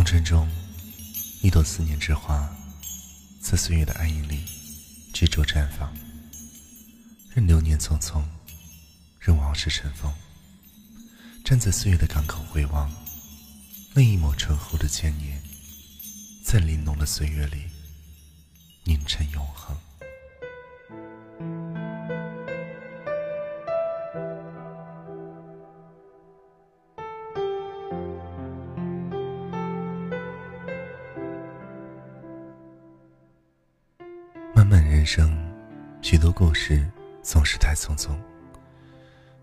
红尘中，一朵思念之花，在岁月的暗影里执着绽放。任流年匆匆，任往事尘封。站在岁月的港口回望，那一抹醇厚的千年，在玲珑的岁月里凝成永恒。人生，许多故事总是太匆匆，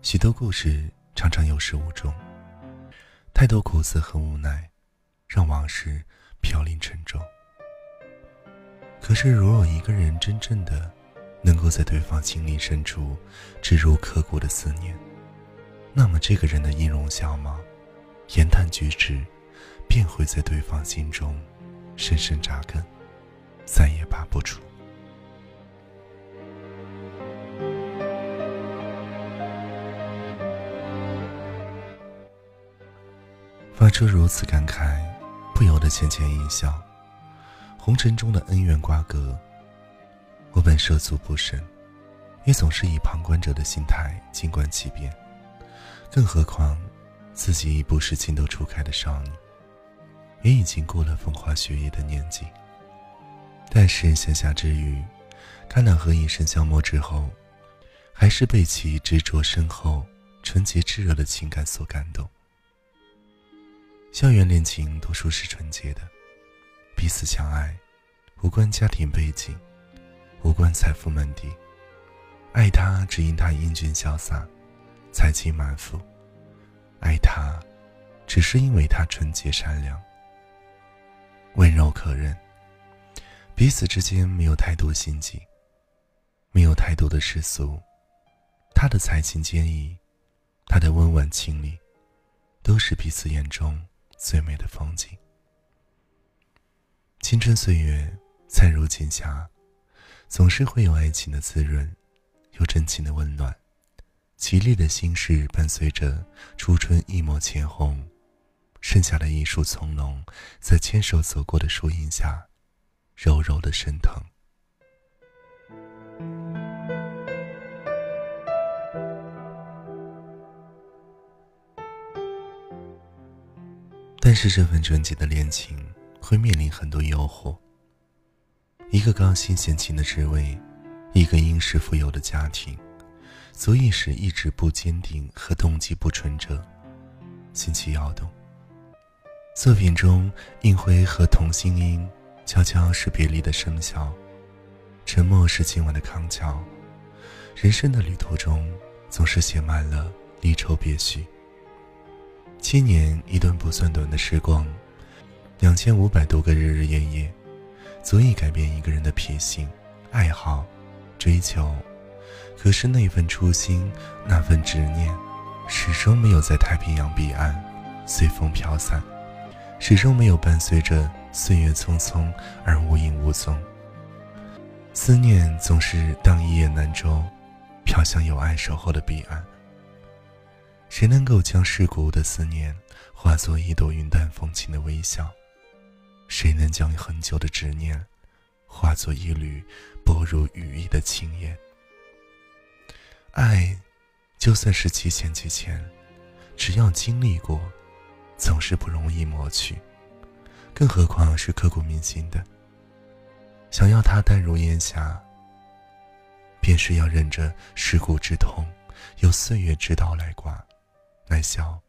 许多故事常常有始无终，太多苦涩和无奈，让往事飘零沉重。可是，如果一个人真正的能够在对方心灵深处植入刻骨的思念，那么这个人的音容笑貌、言谈举止，便会在对方心中深深扎根，再也拔不出。发出如此感慨，不由得浅浅一笑。红尘中的恩怨瓜葛，我本涉足不深，也总是以旁观者的心态静观其变。更何况，自己已不是情窦初开的少女，也已经过了风花雪月的年纪。但是闲暇之余，看那何以笙消磨之后，还是被其执着深厚、纯洁炙热的情感所感动。校园恋情多数是纯洁的，彼此相爱，无关家庭背景，无关财富门第，爱他只因他英俊潇洒，才情满腹；爱他，只是因为他纯洁善良，温柔可人。彼此之间没有太多心机，没有太多的世俗，他的才情坚毅，他的温婉清丽，都是彼此眼中。最美的风景。青春岁月灿如锦霞，总是会有爱情的滋润，有真情的温暖，绮丽的心事伴随着初春一抹浅红，剩下的一束葱茏，在牵手走过的树荫下，柔柔的升腾。但是这份纯洁的恋情会面临很多诱惑。一个高薪闲情的职位，一个殷实富有的家庭，足以使意志不坚定和动机不纯澈，心起摇动。作品中，应辉和童心英悄悄是别离的笙箫，沉默是今晚的康桥。人生的旅途中，总是写满了离愁别绪。七年一段不算短的时光，两千五百多个日日夜夜，足以改变一个人的脾性、爱好、追求。可是那份初心，那份执念，始终没有在太平洋彼岸随风飘散，始终没有伴随着岁月匆匆而无影无踪。思念总是当一叶南舟，飘向有爱守候的彼岸。谁能够将世故的思念化作一朵云淡风轻的微笑？谁能将很久的执念化作一缕薄如羽翼的轻烟？爱，就算是几千几千，只要经历过，总是不容易抹去。更何况是刻骨铭心的。想要它淡如烟霞，便是要忍着世故之痛，由岁月之刀来刮。耐笑，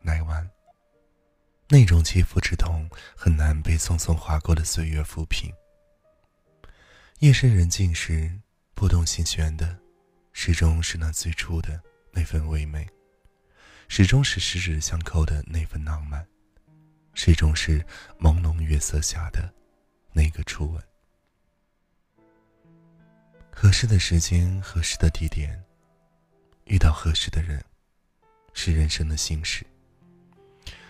耐玩。那种肌肤之痛，很难被匆匆划过的岁月抚平。夜深人静时，拨动心弦的，始终是那最初的那份唯美，始终是十指相扣的那份浪漫，始终是朦胧月色下的那个初吻。合适的时间，合适的地点，遇到合适的人。是人生的幸事。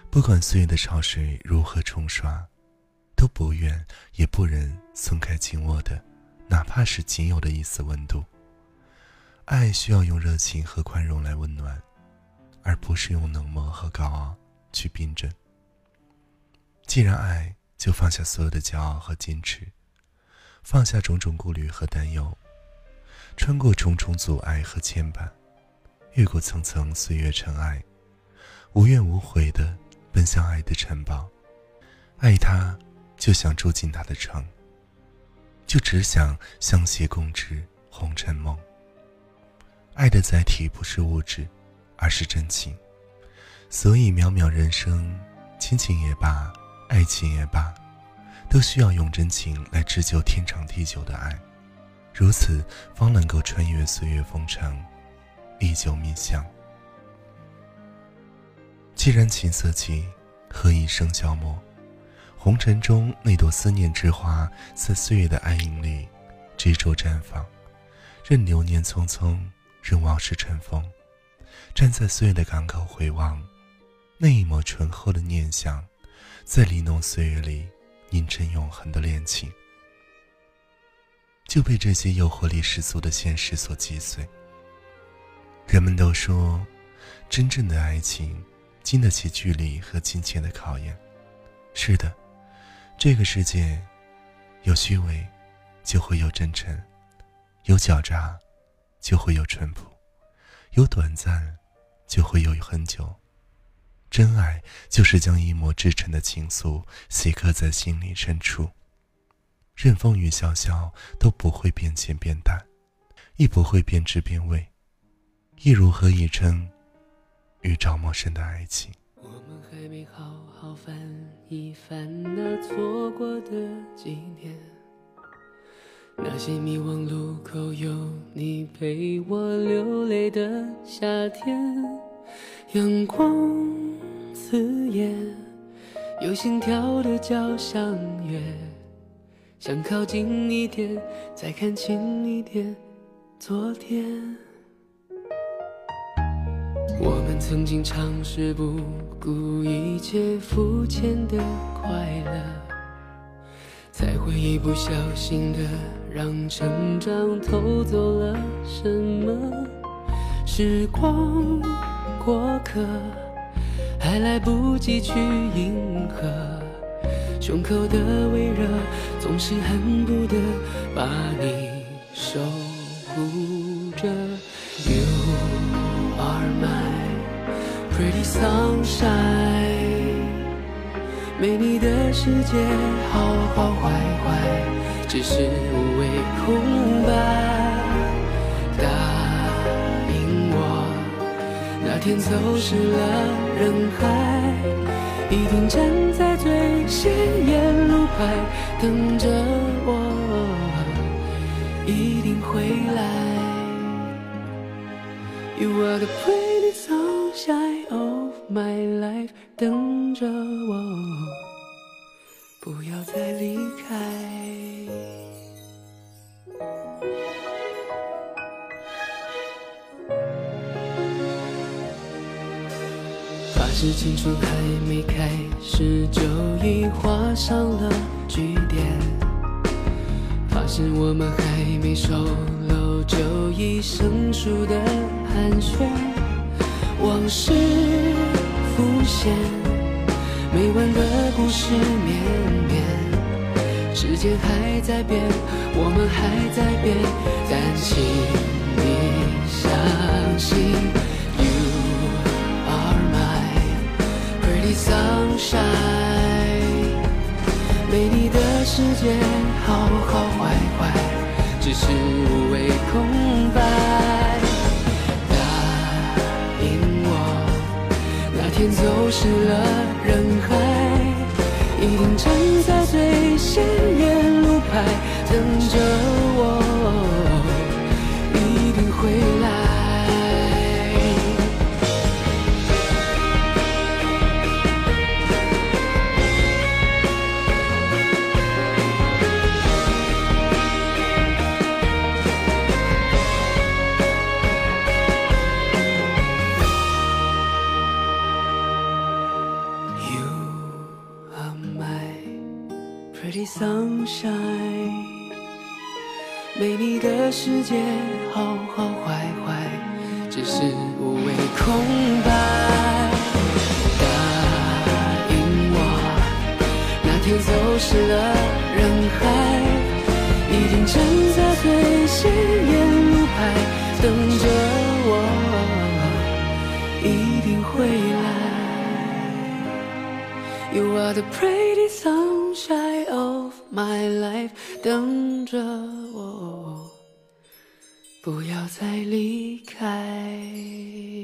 不管岁月的潮水如何冲刷，都不愿也不忍松开紧握的，哪怕是仅有的一丝温度。爱需要用热情和宽容来温暖，而不是用冷漠和高傲去冰镇。既然爱，就放下所有的骄傲和矜持，放下种种顾虑和担忧，穿过重重阻碍和牵绊，越过层层岁月尘埃，无怨无悔的奔向爱的城堡。爱他，就想住进他的城，就只想相携共织红尘梦。爱的载体不是物质，而是真情。所以，渺渺人生，亲情也罢，爱情也罢，都需要用真情来织就天长地久的爱，如此方能够穿越岁月风尘，历久弥香。既然情色起，何以笙箫默？红尘中那朵思念之花，在岁月的暗影里，执着绽放。任流年匆匆，任往事尘封，站在岁月的港口回望，那一抹醇厚的念想，在离浓岁月里凝成永恒的恋情，就被这些诱惑力十足的现实所击碎。人们都说，真正的爱情，经得起距离和金钱的考验。是的。这个世界，有虚伪，就会有真诚；有狡诈，就会有淳朴；有短暂，就会有很久。真爱就是将一抹至诚的情愫铭刻在心灵深处，任风雨萧萧都不会变浅变淡，亦不会变质变味，亦如何以称与着陌生的爱情？我们还没好好翻一翻那错过的几年，那些迷惘路口有你陪我流泪的夏天，阳光刺眼，有心跳的交响乐，想靠近一点，再看清一点昨天。曾经尝试不顾一切肤浅的快乐，才会一不小心的让成长偷走了什么。时光过客，还来不及去迎合，胸口的微热总是恨不得把你守护 Pretty sunshine，没你的世界好好坏坏，只是无谓空白。答应我，那天走失了人海，一定站在最显眼路牌等着我，一定会来。You are the pretty sunshine my life，等着我，不要再离开。发誓青春还没开始，就已画上了句点。发誓我们还没熟络，就已生疏的。寒暄，往事现，每晚的故事绵绵。时间还在变，我们还在变，但请你相信，You are my pretty sunshine。没你的世界，好好坏坏，只是无谓空白。天走失了人海，一定站在最显眼路牌等着我，Pretty sunshine，没你的世界好好坏坏，只是无谓空白。答应我，那天走失了人海，一定站在最显眼路牌等着我，一定会来。You are the pretty sunshine my life，等着我，不要再离开。